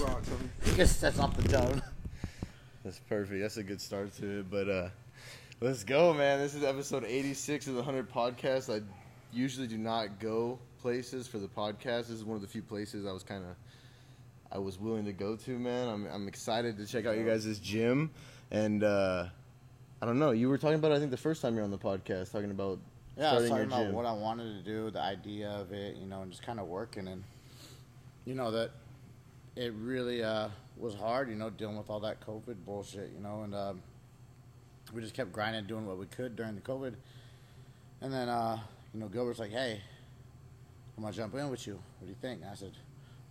Rocks, homie. I guess that's not the tone. That's perfect. That's a good start to it. But uh let's go, man. This is episode 86 of the 100 podcast. I usually do not go places for the podcast. This is one of the few places I was kind of I was willing to go to, man. I'm I'm excited to check out you guys' gym and uh I don't know. You were talking about I think the first time you're on the podcast talking about Yeah, I was talking about gym. what I wanted to do, the idea of it, you know, and just kind of working and you know that it really uh, was hard, you know, dealing with all that COVID bullshit, you know, and um, we just kept grinding, doing what we could during the COVID, and then uh, you know, Gilbert's like, "Hey, I'm gonna jump in with you. What do you think?" And I said,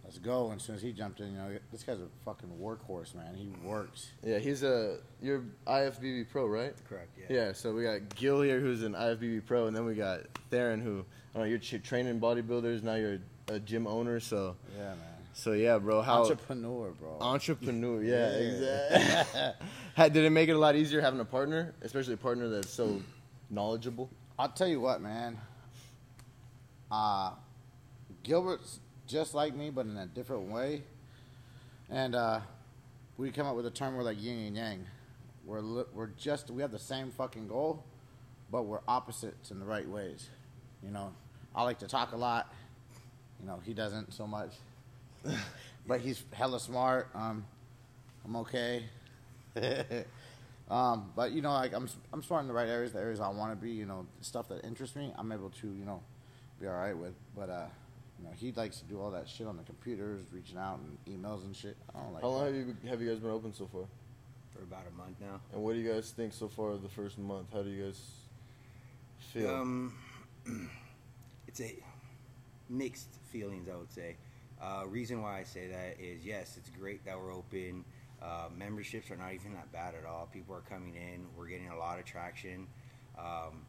"Let's go." And as soon as he jumped in, you know, this guy's a fucking workhorse, man. He works. Yeah, he's a you're IFBB pro, right? Correct, yeah. Yeah, so we got Gil here, who's an IFBB pro, and then we got Theron, who I know, you're ch- training bodybuilders. Now you're a, gym owner, so Yeah, man. so yeah, bro. How Entrepreneur, bro. entrepreneur? Yeah, Yeah. exactly. Did it make it a lot easier having a partner, especially a partner that's so knowledgeable? I'll tell you what, man. Uh, Gilbert's just like me, but in a different way. And uh, we come up with a term we're like yin and yang. We're li- we're just we have the same fucking goal, but we're opposites in the right ways. You know, I like to talk a lot. You know, he doesn't so much. but he's hella smart. Um, I'm okay. Um, but you know, like I'm, I'm smart in the right areas, the areas I want to be. You know, stuff that interests me, I'm able to, you know, be all right with. But uh, you know, he likes to do all that shit on the computers, reaching out and emails and shit. I don't like. How long that. have you have you guys been open so far? For about a month now. And what do you guys think so far of the first month? How do you guys feel? Um, it's a mixed feelings, I would say. Uh, reason why I say that is yes, it's great that we're open. Uh, memberships are not even that bad at all. People are coming in. We're getting a lot of traction. Um,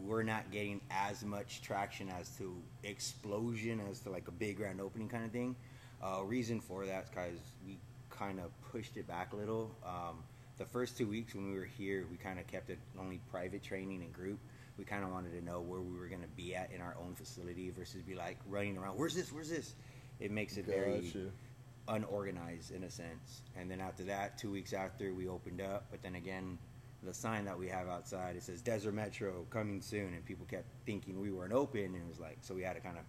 we're not getting as much traction as to explosion as to like a big grand opening kind of thing. Uh, reason for that is because we kind of pushed it back a little. Um, the first two weeks when we were here, we kind of kept it only private training and group. We kind of wanted to know where we were going to be at in our own facility versus be like running around. Where's this? Where's this? It makes it very Gotcha. unorganized in a sense. And then after that, two weeks after, we opened up. But then again, the sign that we have outside it says Desert Metro coming soon, and people kept thinking we weren't open, and it was like so we had to kind of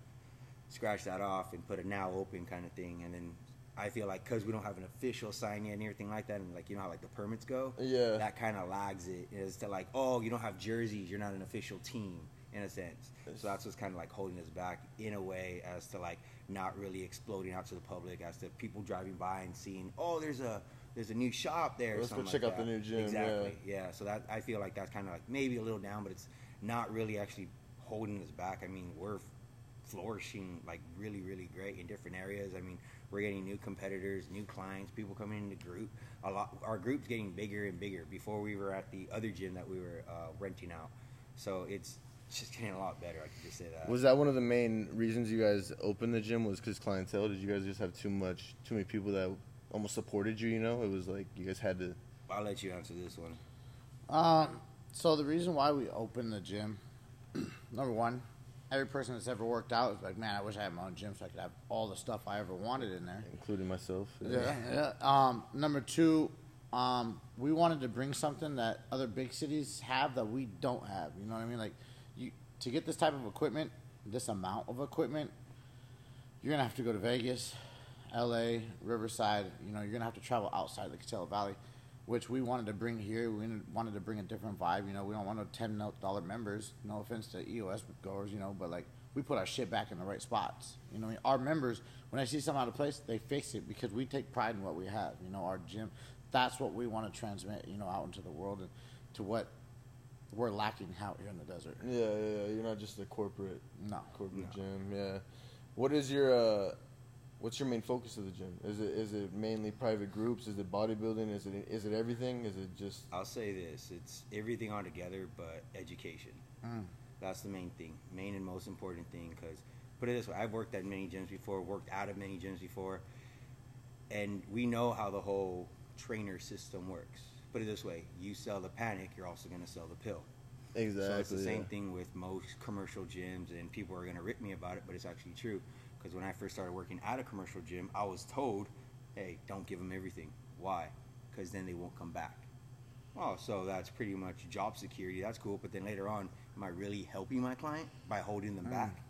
scratch that off and put a now open kind of thing. And then I feel like because we don't have an official sign yet and everything like that, and like you know how like the permits go, Yeah. that kind of lags it. Is to like oh you don't have jerseys, you're not an official team in a sense. So that's what's kind of like holding us back in a way as to like not really exploding out to the public as to people driving by and seeing oh there's a there's a new shop there. Let's go check like out the new gym, Exactly. Yeah. So that I feel like that's kind of like maybe a little down, but it's not really actually holding us back. I mean, we're flourishing like really, really great in different areas. I mean, we're getting new competitors, new clients, people coming into the group. A lot, our group's getting bigger and bigger. Before we were at the other gym that we were uh, renting out, so it's just getting a lot better. I can just say that. Was that one of the main reasons you guys opened the gym? Was because clientele? Did you guys just have too much, too many people that almost supported you? You know, it was like you guys had to. I'll let you answer this one. Um, so the reason why we opened the gym, number one, every person that's ever worked out is like, man, I wish I had my own gym so I could have all the stuff I ever wanted in there. including myself. Yeah, yeah. Um, number two, um, we wanted to bring something that other big cities have that we don't have. You know what I mean? Like, you to get this type of equipment, this amount of equipment, you're gonna have to go to Vegas, L.A., Riverside. You know, you're gonna have to travel outside the Coachella Valley, which we wanted to bring here. We wanted to bring a different vibe. You know, we don't want no ten dollar members. No offense to EOS goers, you know, but like we put our shit back in the right spots. You know, I mean? our members when I see something out of place, they fix it because we take pride in what we have. You know, our gym. That's what we want to transmit. You know, out into the world and to what we're lacking out here in the desert. Yeah, yeah, yeah. You're not just a corporate No, corporate No. gym. Yeah. What is your uh, what's your main focus of the gym? Is it is it mainly private groups? Is it bodybuilding? Is it is it everything? Is it just I'll say this: it's everything all together, but education. Mm. That's the main thing, main and most important thing. Because put it this way, I've worked at many gyms before, worked out of many gyms before, and we know how the whole trainer system works. Put it this way: you sell the panic, you're also going to sell the pill. So it's the Exactly, same thing with most commercial gyms, and people are going to rip me about it, but it's actually true. Because when I first started working at a commercial gym, I was told, "Hey, don't give them everything. Why? Because then they won't come back." Oh, so that's pretty much job security. That's cool. But then later on, am I really helping my client by holding them hmm. back?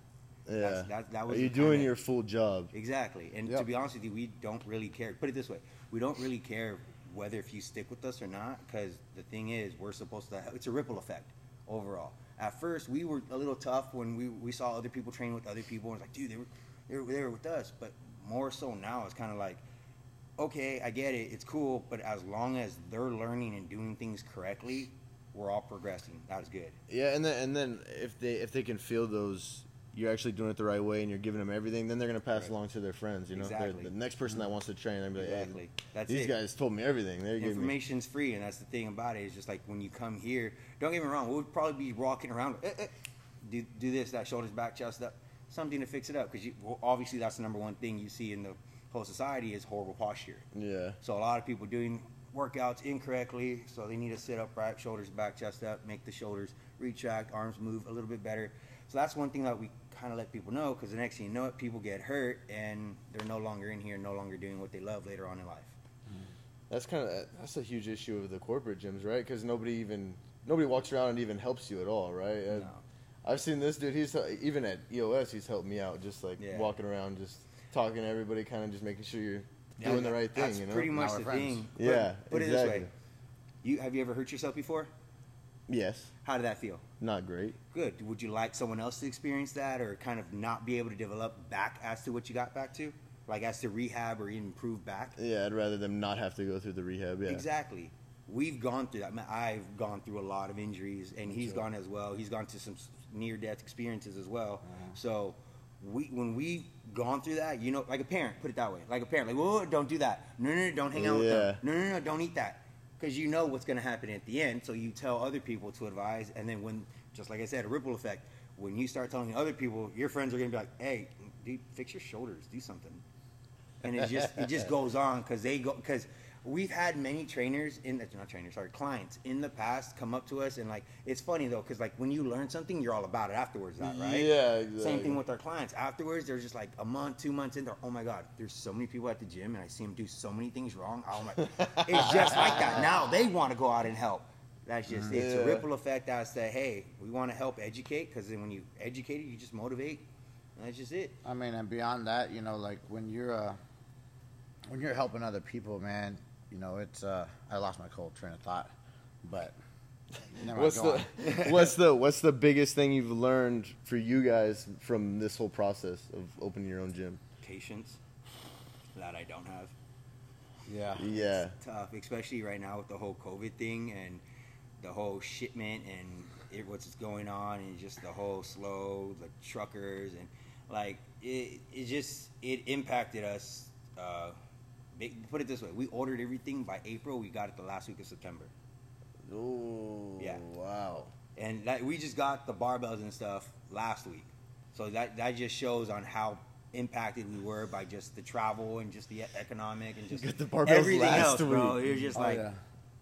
Yeah. That's- that- that was Are you doing kinda- your full job? Exactly. And to be honest with you, we don't really care. Put it this way: we don't really care whether if you stick with us or not, because the thing is, we're supposed to. It's a ripple effect overall. At first, we were a little tough when we, we saw other people train with other people, and it's like, dude, they were they were, they were with us. But more so now, it's kind of like, okay, I get it, it's cool, but as long as they're learning and doing things correctly, we're all progressing. That's good. Yeah, and then and then if they if they can feel those you're actually doing it the right way and you're giving them everything, then they're gonna pass Right. along to their friends. You know, Exactly. the next person that wants to train, they're gonna be like, Exactly. hey, That's these it. guys told me everything. They're giving me. Information's free, and that's the thing about it. Is just like when you come here. Don't get me wrong. We'll probably be walking around. Eh, eh, do do this, that, shoulders back, chest up, something to fix it up. Because well, obviously that's the number one thing you see in the whole society is horrible posture. Yeah, So a lot of people doing workouts incorrectly. So they need to sit upright, shoulders back, chest up, make the shoulders retract, arms move a little bit better. So that's one thing that we kind of let people know. Because the next thing you know it, people get hurt and they're no longer in here, no longer doing what they love later on in life. Mm-hmm. that's kind of that's a huge issue of the corporate gyms, right? Because nobody even nobody walks around and even helps you at all, right? No. I've seen this dude. He's even at EOS. He's helped me out, just like Yeah. walking around, just talking to everybody, kind of just making sure you're Yeah, doing the right thing. That's you know, pretty much Now the friends. thing. Put- Yeah, Put it this way: you have you ever hurt yourself before? yes, How did that feel? not great. Good. Would you like someone else to experience that, or kind of not be able to develop back as to what you got back to, like as to rehab or even improve back? Yeah, I'd rather them not have to go through the rehab. Yeah, Exactly. We've gone through that. I mean, I've gone through a lot of injuries, and he's gone as well. He's gone to some near-death experiences as well. Mm-hmm. So, we when we gone through that, you know, like a parent, put it that way, like a parent, like, whoa, don't do that. No, no, no, don't hang out with them. Yeah. No, no, no, don't eat that, because you know what's going to happen at the end. So you tell other people to advise, and then when, just like I said, a ripple effect. When you start telling other people, your friends are going to be like, hey, dude, fix your shoulders, do something and it just it just goes on because they go because we've had many trainers in the not trainers sorry clients in the past come up to us and like it's funny though because like when you learn something you're all about it afterwards that right? Yeah, exactly. same thing with our clients. Afterwards they're just like a month two months in they're oh my god there's so many people at the gym and I see them do so many things wrong. Oh my it's just like that now. They want to go out and help. That's just it's a ripple effect as to hey we want to help educate because then when you educate it you just motivate. That's just it. I mean, and beyond that, you know, like when you're uh, when you're helping other people, man, you know, it's uh, I lost my cold train of thought, but never What's the what's the what's the biggest thing you've learned for you guys from this whole process of opening your own gym? patience that I don't have. yeah, Yeah, Tough, especially right now with the whole COVID thing and the whole shipment and it, what's going on and just the whole slow, the truckers and like it, it just it impacted us. Uh, big- put it this way: we ordered everything by April. We got it the last week of September. Oh, Yeah. Wow. and that we just got the barbells and stuff last week. So that that just shows on how impacted we were by just the travel and just the economic and just the barbells everything last else, bro. It was just Oh, like yeah.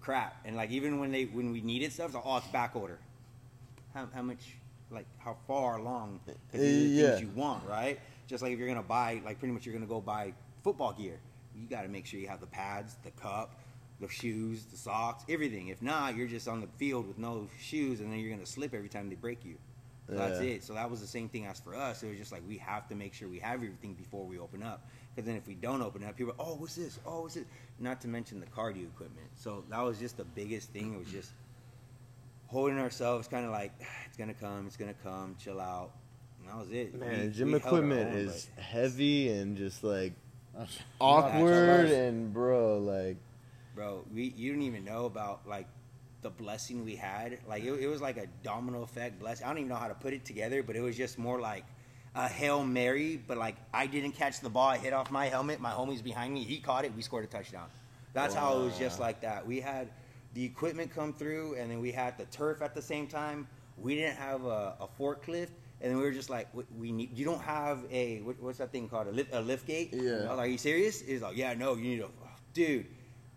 crap. And like even when they when we needed stuff, it's like, oh, it's back order. How, how much? Like how far along? 'Cause these are the Yeah. things you want, right? Just like if you're gonna buy, like pretty much you're gonna go buy football gear. You got to make sure you have the pads, the cup, the shoes, the socks, everything. If not, you're just on the field with no shoes, and then you're gonna slip every time they break you. So That's it. So that was the same thing as for us. It was just like we have to make sure we have everything before we open up. Because then if we don't open up, people, are, oh, what's this? Oh, what's this? Not to mention the cardio equipment. So that was just the biggest thing. It was just holding ourselves, kind of like ah, it's gonna come, it's gonna come, chill out. And that was it. Man, We- gym we equipment own, is heavy and just like awkward and bro, like bro we you don't even know about like the blessing we had. Like it, it was like a domino effect blessing. I don't even know how to put it together but it was just more like a hail mary but like i didn't catch the ball. I hit off my helmet. My homie's behind me he caught it. We scored a touchdown. That's how it was just like that. We had the equipment come through and then we had the turf at the same time. We didn't have a, a forklift and then we were just like, we, we need. You don't have a what, what's that thing called? A lift, a lift gate? Yeah. I was like, are you serious? He's like, yeah, no, you need a, oh, dude.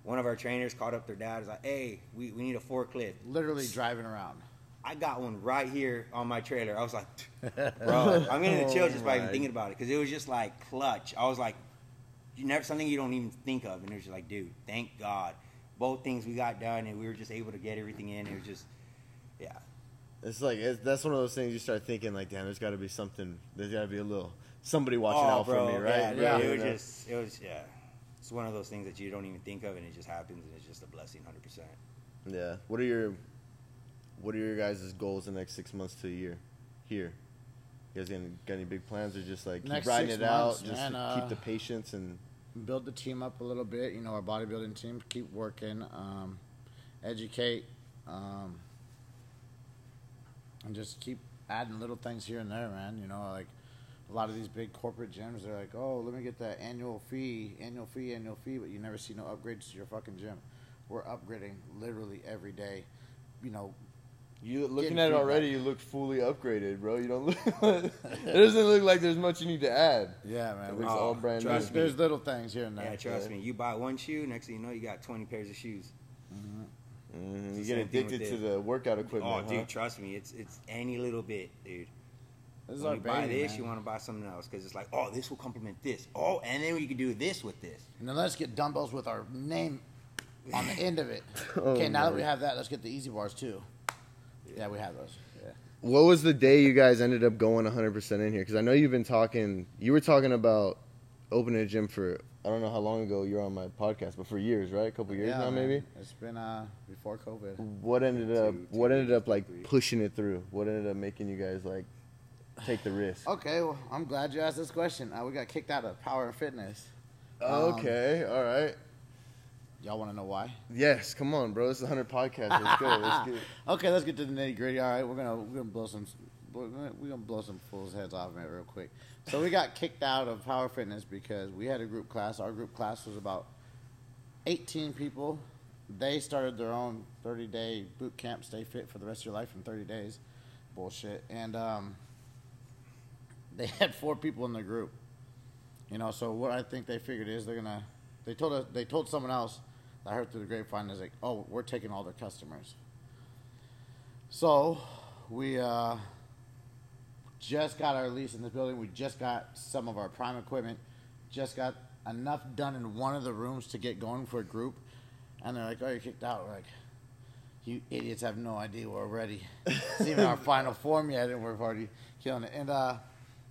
One of our trainers called up their dad. Is like, hey, we, we need a forklift. literally driving around. I got one right here on my trailer. I was like, bro, I'm gonna chill oh just by even Oh thinking about it because it was just like clutch. I was like, you never something you don't even think of, and it was just like, dude, thank God, both things we got done, and we were just able to get everything in. It was just, yeah, It's like it's, that's one of those things you start thinking like, damn, there's got to be something. There's got to be a little somebody watching oh, out bro, for me, right? Yeah, Yeah. it was just, it was, yeah, it's one of those things that you don't even think of, and it just happens, and it's just a blessing, hundred percent. Yeah. What are your What are your guys' goals the next six months to a year? Here, you guys got any, got any big plans, or just like keep riding six it out, months, just man, to uh, keep the patience and build the team up a little bit. You know, our bodybuilding team keep working, um, educate, um, and just keep adding little things here and there, man. You know, like a lot of these big corporate gyms, they're like, "Oh, let me get that annual fee, annual fee, annual fee," but you never see no upgrades to your fucking gym. We're upgrading literally every day. You know, You looking at it already, you look fully upgraded, bro. You don't look. it doesn't look like there's much you need to add. yeah, man. It we- looks Oh, all brand there's, trust new. me. there's little things here and there. Yeah, trust Yeah. me. You buy one shoe, next thing you know, you got twenty pairs of shoes. Mhm, Mm-hmm. It's You get addicted to the workout oh, equipment. Oh, dude, trust me, it's it's any little bit, dude. This is when our you buy this, man. you want to buy something else because it's like, oh, this will complement this. Oh, and then we can do this with this. And then let's get dumbbells with our name on the end of it. Oh, okay, now that we have that, let's get the EZ bars too. Yeah, we have those. Yeah. What was the day you guys ended up going 100% in here? Because I know you've been talking. You were talking about opening a gym for. I don't know how long ago you were on my podcast, but for years, right? A couple years Yeah, now, man. maybe. It's been uh before COVID. What ended up? Two- two what ended up like three. pushing it through? What ended up making you guys like take the risk? Okay, well, I'm glad you asked this question. Uh, we got kicked out of Power and Fitness. Um, okay, all right. Y'all want to know why? Yes, come on, bro. It's the hundred podcast. Let's go. Let's get. Okay, let's get to the nitty gritty. All right, we're gonna we're gonna blow some we're gonna, blow some fools' heads off of it real quick. So we got kicked out of Power Fitness because we had a group class. Our group class was about 18 people. They started their own 30 day boot camp, stay fit for the rest of your life in 30 days. Bullshit. And um, they had four people in the group. You know, so what I think they figured is they're gonna. They told us. They told someone else. I heard through the grapevine is like, oh, we're taking all their customers. So we uh, just got our lease in this building. We just got some of our prime equipment. Just got enough done in one of the rooms to get going for a group. And they're like, "Oh, you're kicked out." We're like, "You idiots have no idea we're ready. It's even our final form yet, and we're already killing it." And uh,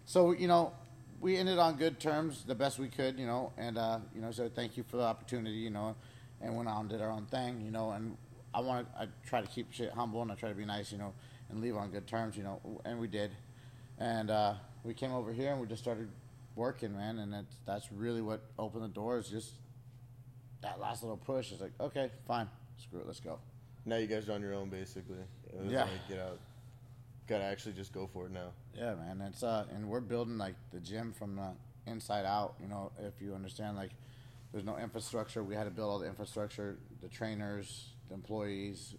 so you know, we ended on good terms, the best we could, you know. And uh, you know, so thank you for the opportunity, you know, and went on and did our own thing, you know. And I want to, I try to keep shit humble and I try to be nice, you know, and leave on good terms, you know. And we did. And uh, we came over here and we just started working, man. And that's that's really what opened the doors. Just that last little push. is like, okay, fine, screw it, let's go. Now you guys are on your own, basically. It Yeah. Like, get out. Gotta actually just go for it now. Yeah, man. It's uh, and we're building like the gym from the inside out. You know, if you understand, like, there's no infrastructure. We had to build all the infrastructure, the trainers, the employees,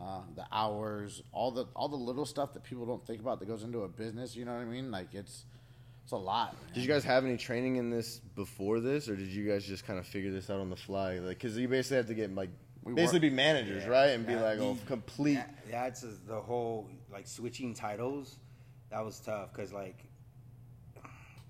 uh, the hours, all the all the little stuff that people don't think about that goes into a business. You know what I mean? Like, it's it's a lot. Did you guys have any training in this before this, or did you guys just kind of figure this out on the fly? Like, because you basically have to get like We basically work- be managers, Yeah. right, and be like, oh, complete. That, that's the whole like switching titles. That was tough because like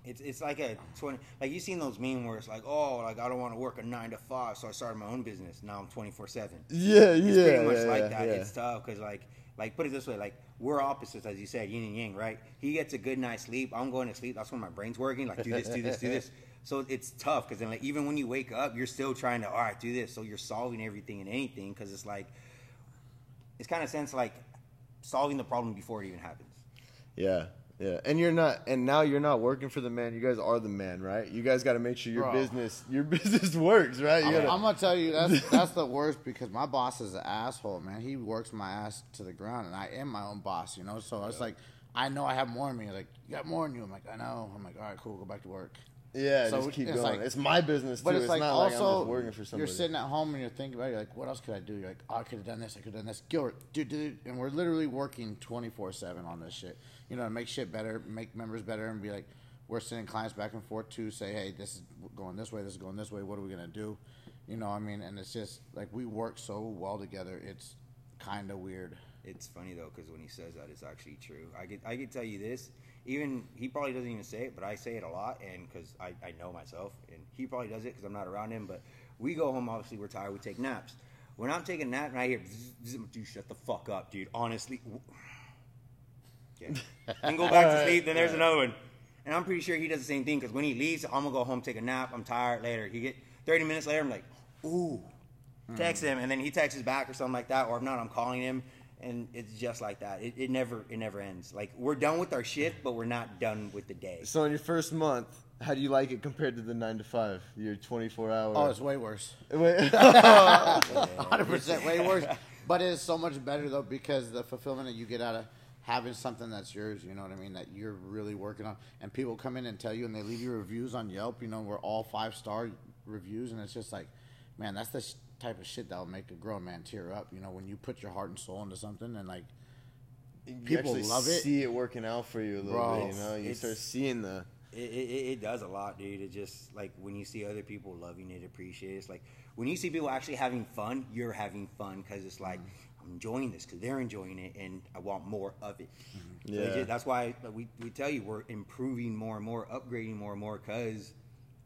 it's it's like a twenty. Like you seen those meme where it's like, oh, like I don't want to work a nine to five, so I started my own business. Now I'm twenty four seven. Yeah, yeah, It's pretty much yeah, like that. yeah. It's tough because like like put it this way, like we're opposites as you said, yin and yang, right? He gets a good night's sleep. I'm going to sleep. That's when my brain's working. Like do this, do this, do this. So it's tough because then like even when you wake up, you're still trying to all right do this. So you're solving everything and anything because it's like it's kind of sense like solving the problem before it even happens. Yeah, yeah. And you're not, and now you're not working for the man. You guys are the man, right? You guys got to make sure your Bro. business, your business works, right? You I'm, gotta, I'm gonna tell you that's that's the worst because my boss is an asshole, man. He works my ass to the ground, and I am my own boss, you know. So it's like I know I have more in me. Like you got more in you. I'm like I know. I'm like all right, cool. Go back to work. yeah, So just keep it's going. like- it's my business too. But it's, it's like not also like I'm just working for you're sitting at home and you're thinking about it, you're like, what else could I do? You're like, oh, I could have done this, I could have done this. Gilbert, dude, dude, and we're literally working 24 seven on this shit. You know, make shit better, make members better, and be like, we're sending clients back and forth to say, hey, this is going this way, this is going this way. What are we gonna do? You know, I mean, and it's just like we work so well together. It's kind of weird. it's funny though because when he says that, it's actually true. I could I could tell you this. Even he probably doesn't even say it, but I say it a lot, and because I, I know myself, and he probably does it because I'm not around him. But we go home. Obviously, we're tired. We take naps. When I'm taking a nap and I hear, dude, shut the fuck up, dude. Honestly, yeah. and go back to sleep. Then there's another one, and I'm pretty sure he does the same thing because when he leaves, I'm gonna go home, take a nap. I'm tired. Later, he get 30 minutes later. I'm like, ooh, hmm. text him, and then he texts back or something like that. Or if not, I'm calling him, and it's just like that. It, it never it never ends. Like we're done with our shift, but we're not done with the day. So in your first month, how do you like it compared to the nine to five? Your twenty four hour. Oh, it's way worse. Wait. hundred percent way worse. But it is so much better though because the fulfillment that you get out of having something that's yours, you know what I mean, that you're really working on, and people come in and tell you, and they leave you reviews on Yelp. You know, we're all five star reviews, and it's just like, man, that's the sh- type of shit that will make a grown man tear up. You know, when you put your heart and soul into something, and like You People actually love it. See it working out for you a little Bro, bit. You know, you start seeing the. It, it, it does a lot, dude. It just like when you see other people loving it, appreciate it. It's like when you see people actually having fun, you're having fun because it's like I'm enjoying this because they're enjoying it, and I want more of it. So it Yeah. ju- that's why we we tell you we're improving more and more, upgrading more and more because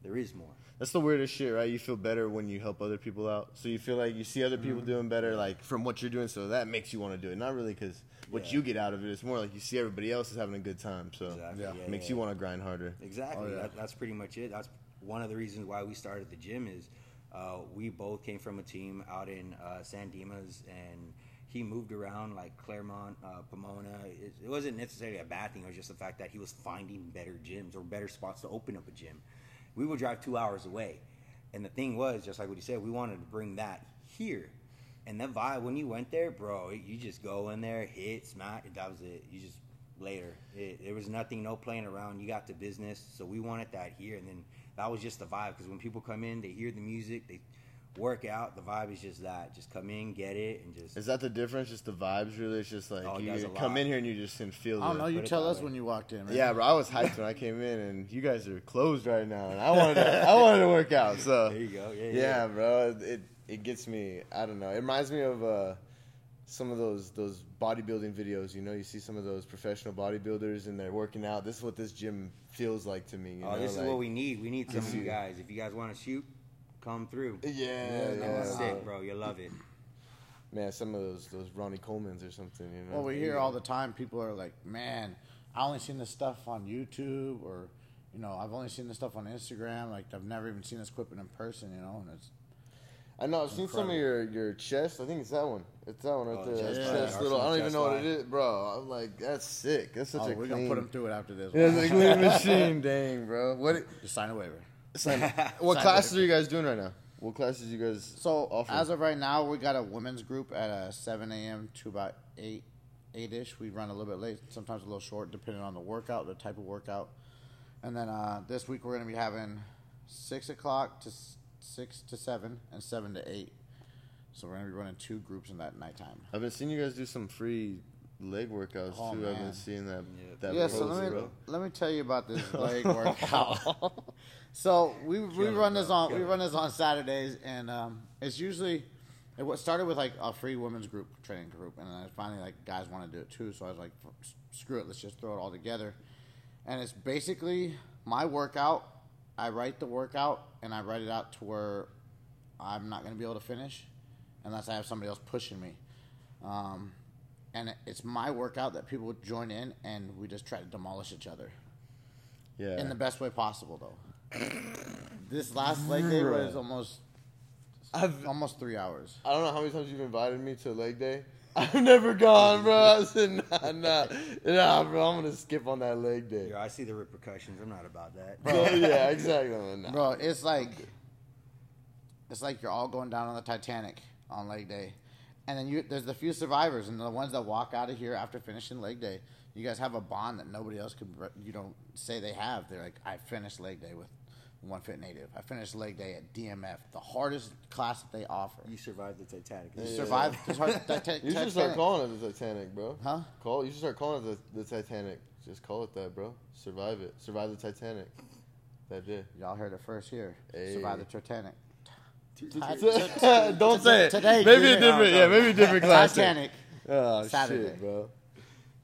there is more. That's the weirdest shit, right? You feel better when you help other people out. So you feel like you see other people doing better, like from what you're doing. So that makes you want to do it. Not really because what Yeah. you get out of it. It's more like you see everybody else is having a good time. So Exactly. Yeah. Yeah, it makes you want to grind harder. Exactly. Oh, that, that's pretty much it. That's one of the reasons why we started the gym is uh, we both came from a team out in uh, San Dimas and he moved around like Claremont, uh, Pomona. It, it wasn't necessarily a bad thing. It was just the fact that he was finding better gyms or better spots to open up a gym. We would drive two hours away. And the thing was, just like what he said, we wanted to bring that here. And that vibe, when you went there, bro, you just go in there, hit, smack, that was it. You just later. It, there was nothing, no playing around. You got to business, so we wanted that here, and then that was just the vibe. Because when people come in, they hear the music, they work out. The vibe is just that. Just come in, get it, and just. Is that the difference? Just the vibes, really? It's just like Oh, it you come lot. in here and you just can feel. I don't know. You tell us way. when you walked in. Man. Yeah, bro. I was hyped when I came in, and you guys are closed right now, and I wanted to, I wanted to work out. So There you go. Yeah, yeah, yeah. bro. It it gets me. I don't know. It reminds me of uh, some of those those bodybuilding videos. You know, you see some of those professional bodybuilders, and they're working out. This is what this gym feels like to me. You Oh, know? this is what we need. We need some of you guys. If you guys want to shoot, come through. Yeah, Yeah, yeah, bro. sick, bro. You love it. Man, some of those those Ronnie Coleman's or something. You know. Well, we hear all the time people are like, "Man, I only seen this stuff on YouTube, or you know, I've only seen this stuff on Instagram. Like, I've never even seen this equipment in person. You know, and it's I know. I've seen some of your your chest. I think it's that one. It's that one right Oh, there. chest That line, chest little. I don't Arsenal even chest know what it is, bro. I'm like, that's sick. That's such oh, a we're clean. gonna put them through it after this. Yeah, it's a clean machine. Dang, bro. What? Just sign a waiver. Sign, what Sign classes are you guys doing right now? What classes you guys? So offer? as of right now, we got a women's group at uh, 7 a.m. to about 8 8 ish. We run a little bit late, sometimes a little short, depending on the workout, the type of workout. And then uh, this week we're gonna be having six o'clock to six to seven and seven to eight. So we're gonna be running two groups in that nighttime. I've been seeing you guys do some free leg workouts Oh, too. I've been seeing that. Yeah. that yeah, so let me bro. let me tell you about this leg workout. so we we Kill it, run this bro. on we it. run this on Saturdays, and um, it's usually it what started with like a free women's group training group, and then I finally like guys want to do it too. So I was like, screw it, let's just throw it all together. And it's basically my workout. I write the workout, and I write it out to where I'm not going to be able to finish unless I have somebody else pushing me. Um, and it's my workout that people would join in, and we just try to demolish each other Yeah. in the best way possible, though. this last leg day was almost I've, almost three hours. I don't know how many times you've invited me to leg day. I've never gone, bro. I said, nah, nah, nah, bro. I'm gonna skip on that leg day. Yo, I see the repercussions. I'm not about that. So, yeah, exactly. Nah. Bro, it's like it's like you're all going down on the Titanic on leg day, and then you there's the few survivors and the ones that walk out of here after finishing leg day. You guys have a bond that nobody else could. You don't say they have. They're like, I finished leg day with One Fit Native. I finished leg day at DMF, the hardest class that they offer. You survived the Titanic. You Yeah. survived the hard, Titanic. You should start calling it the Titanic, bro. Huh? Call. You should start calling it the, the Titanic. Just call it that, bro. Survive it. Survive the Titanic. That day. Y'all heard it first here. Hey. Survive the Titanic. Don't say it. Today, maybe a different. Yeah, maybe a different class. Titanic. Oh Saturday. shit, bro.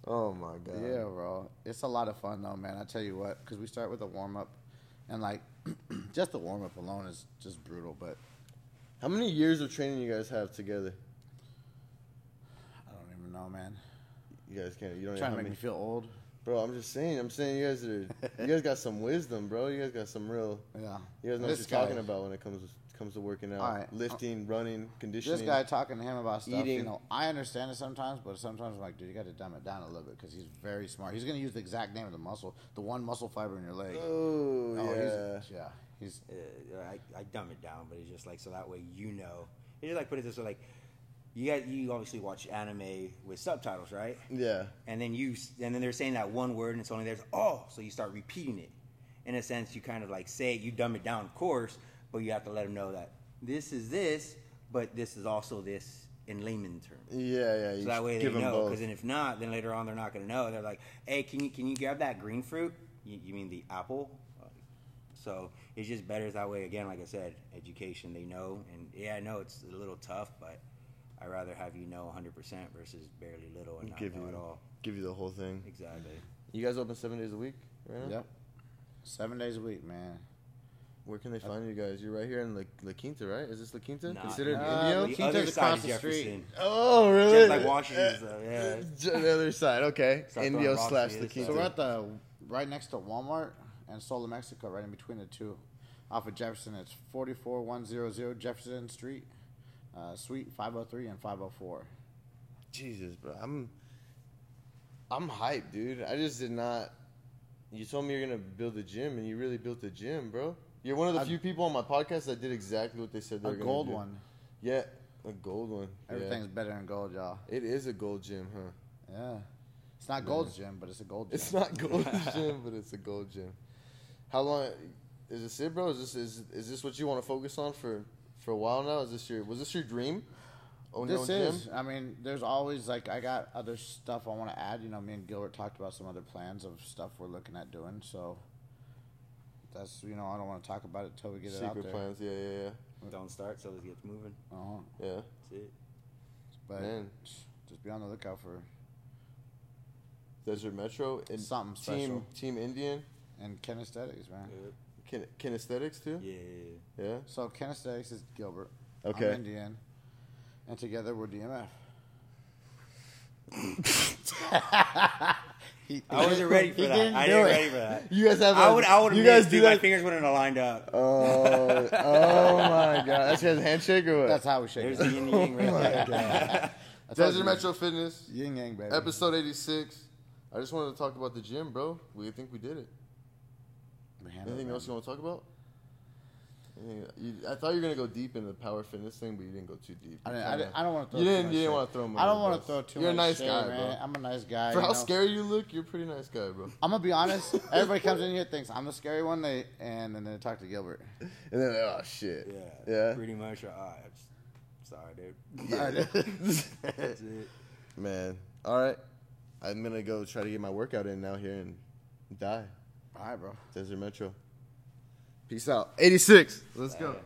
Oh my god. Yeah, bro. It's a lot of fun though, man. I tell you what, because we start with a warm up, and like, just the warm up alone is just brutal. But How many years of training you guys have together? I don't even know, man. You guys can't. You don't. know trying how to make many, me feel old. bro. I'm just saying. I'm saying you guys are. you guys got some wisdom, bro. You guys got some real. Yeah. You guys know This what you're guy- talking about when it comes comes to working out, All right. lifting, running, conditioning. This guy talking to him about stuff, you Eating. know, I understand it sometimes, but sometimes I'm like, dude, you got to dumb it down a little bit because he's very smart. He's gonna use the exact name of the muscle, the one muscle fiber in your leg. Oh, Oh, yeah. he's, yeah, he's uh, I, I dumb it down, but it's just like so that way you know. It's just like put it this way, like you got you obviously watch anime with subtitles, right? Yeah. And then you and then they're saying that one word and it's only there's oh, so you start repeating it. In a sense, you kind of like say it, you dumb it down, of course, but you have to let them know that this is this, but this is also this in layman terms. Yeah, yeah. You So that way they know. Because then if not, then later on they're not going to know. They're like, "Hey, can you can you grab that green fruit? You, you mean the apple?" So it's just better that way. Again, like I said, education. They know, and yeah, I know it's a little tough, but I would rather have you know 100 percent versus barely little and not give know you at all. give you the whole thing. Exactly. You guys open seven days a week right now? yep, seven days a week, man. Where can they find you guys? You're right here in La, La Quinta, right? Is this La Quinta? Nah, Considered nah, Indio? La The Quinta's across the street. Oh, really? Just like Washington, so, yeah. The other side. Okay. Start Indio slash La Quinta. So we're at the right next to Walmart and Solo Mexico, right in between the two, off of Jefferson. It's forty four one zero zero Jefferson Street, uh, Suite five hundred three and five hundred four. Jesus, bro. I'm I'm hyped, dude. I just did not. You told me you're gonna build a gym, and you really built a gym, bro. You're one of the I- few people on my podcast that did exactly what they said they A were gonna gold one. Yeah, a gold one. Yeah. Everything's better than gold, y'all. It is a gold gym, huh? Yeah, it's not Gold's gym, but it's a gold gym. It's not gold gym, but it's a gold gym. How long is this it, bro? Is this is is this what you want to focus on for for a while now? Is this your was this your dream? Your This is. I mean, there's always like I got other stuff I want to add. You know, me and Gilbert talked about some other plans of stuff we're looking at doing. So that's you know I don't want to talk about it till we get it out Secret there. plans, yeah, yeah, yeah, Don't start till it gets moving. Uh-huh. yeah. That's it. But Man. just be on the lookout for Desert Metro and Something Team special. Team Team Indian, and kinesthetics, man. kin- kinesthetics too. Yeah. Yeah. So kinesthetics is Gilbert. Okay. I'm Indian, and together we're DMF. he, I wasn't ready for he that. didn't I do didn't it. ready for that. You guys have. I a- would. I would. You guys do dude, My that. fingers wouldn't have lined up. Oh, oh my god! That's your handshake or what? That's how we shake There's it. the yin and yang right oh there. I told Desert. Metro Fitness, Yin yang, baby. episode eighty-six. I just wanted to talk about the gym, bro. We think we did it. Anything it, else you want to talk about? Anything- you- I thought you were gonna go deep in the power fitness thing, but you didn't go too deep. I, didn't, I, kinda- didn't, I don't want to throw You didn't. much You didn't want to throw him. I don't want to throw too You're much a nice shade, guy, man. bro. I'm a nice guy. For how know? scary you look, you're a pretty nice guy, bro. I'm gonna be honest. Everybody comes in here thinks I'm the scary one. They and then they talk to Gilbert. And then, oh shit. Yeah. Yeah. Pretty much. Uh, I'm s- sorry, dude. Yeah. That's it. Man. All right. I'm gonna go try to get my workout in now here and die. All right, bro. Desert Metro. Peace out. 86. Let's go.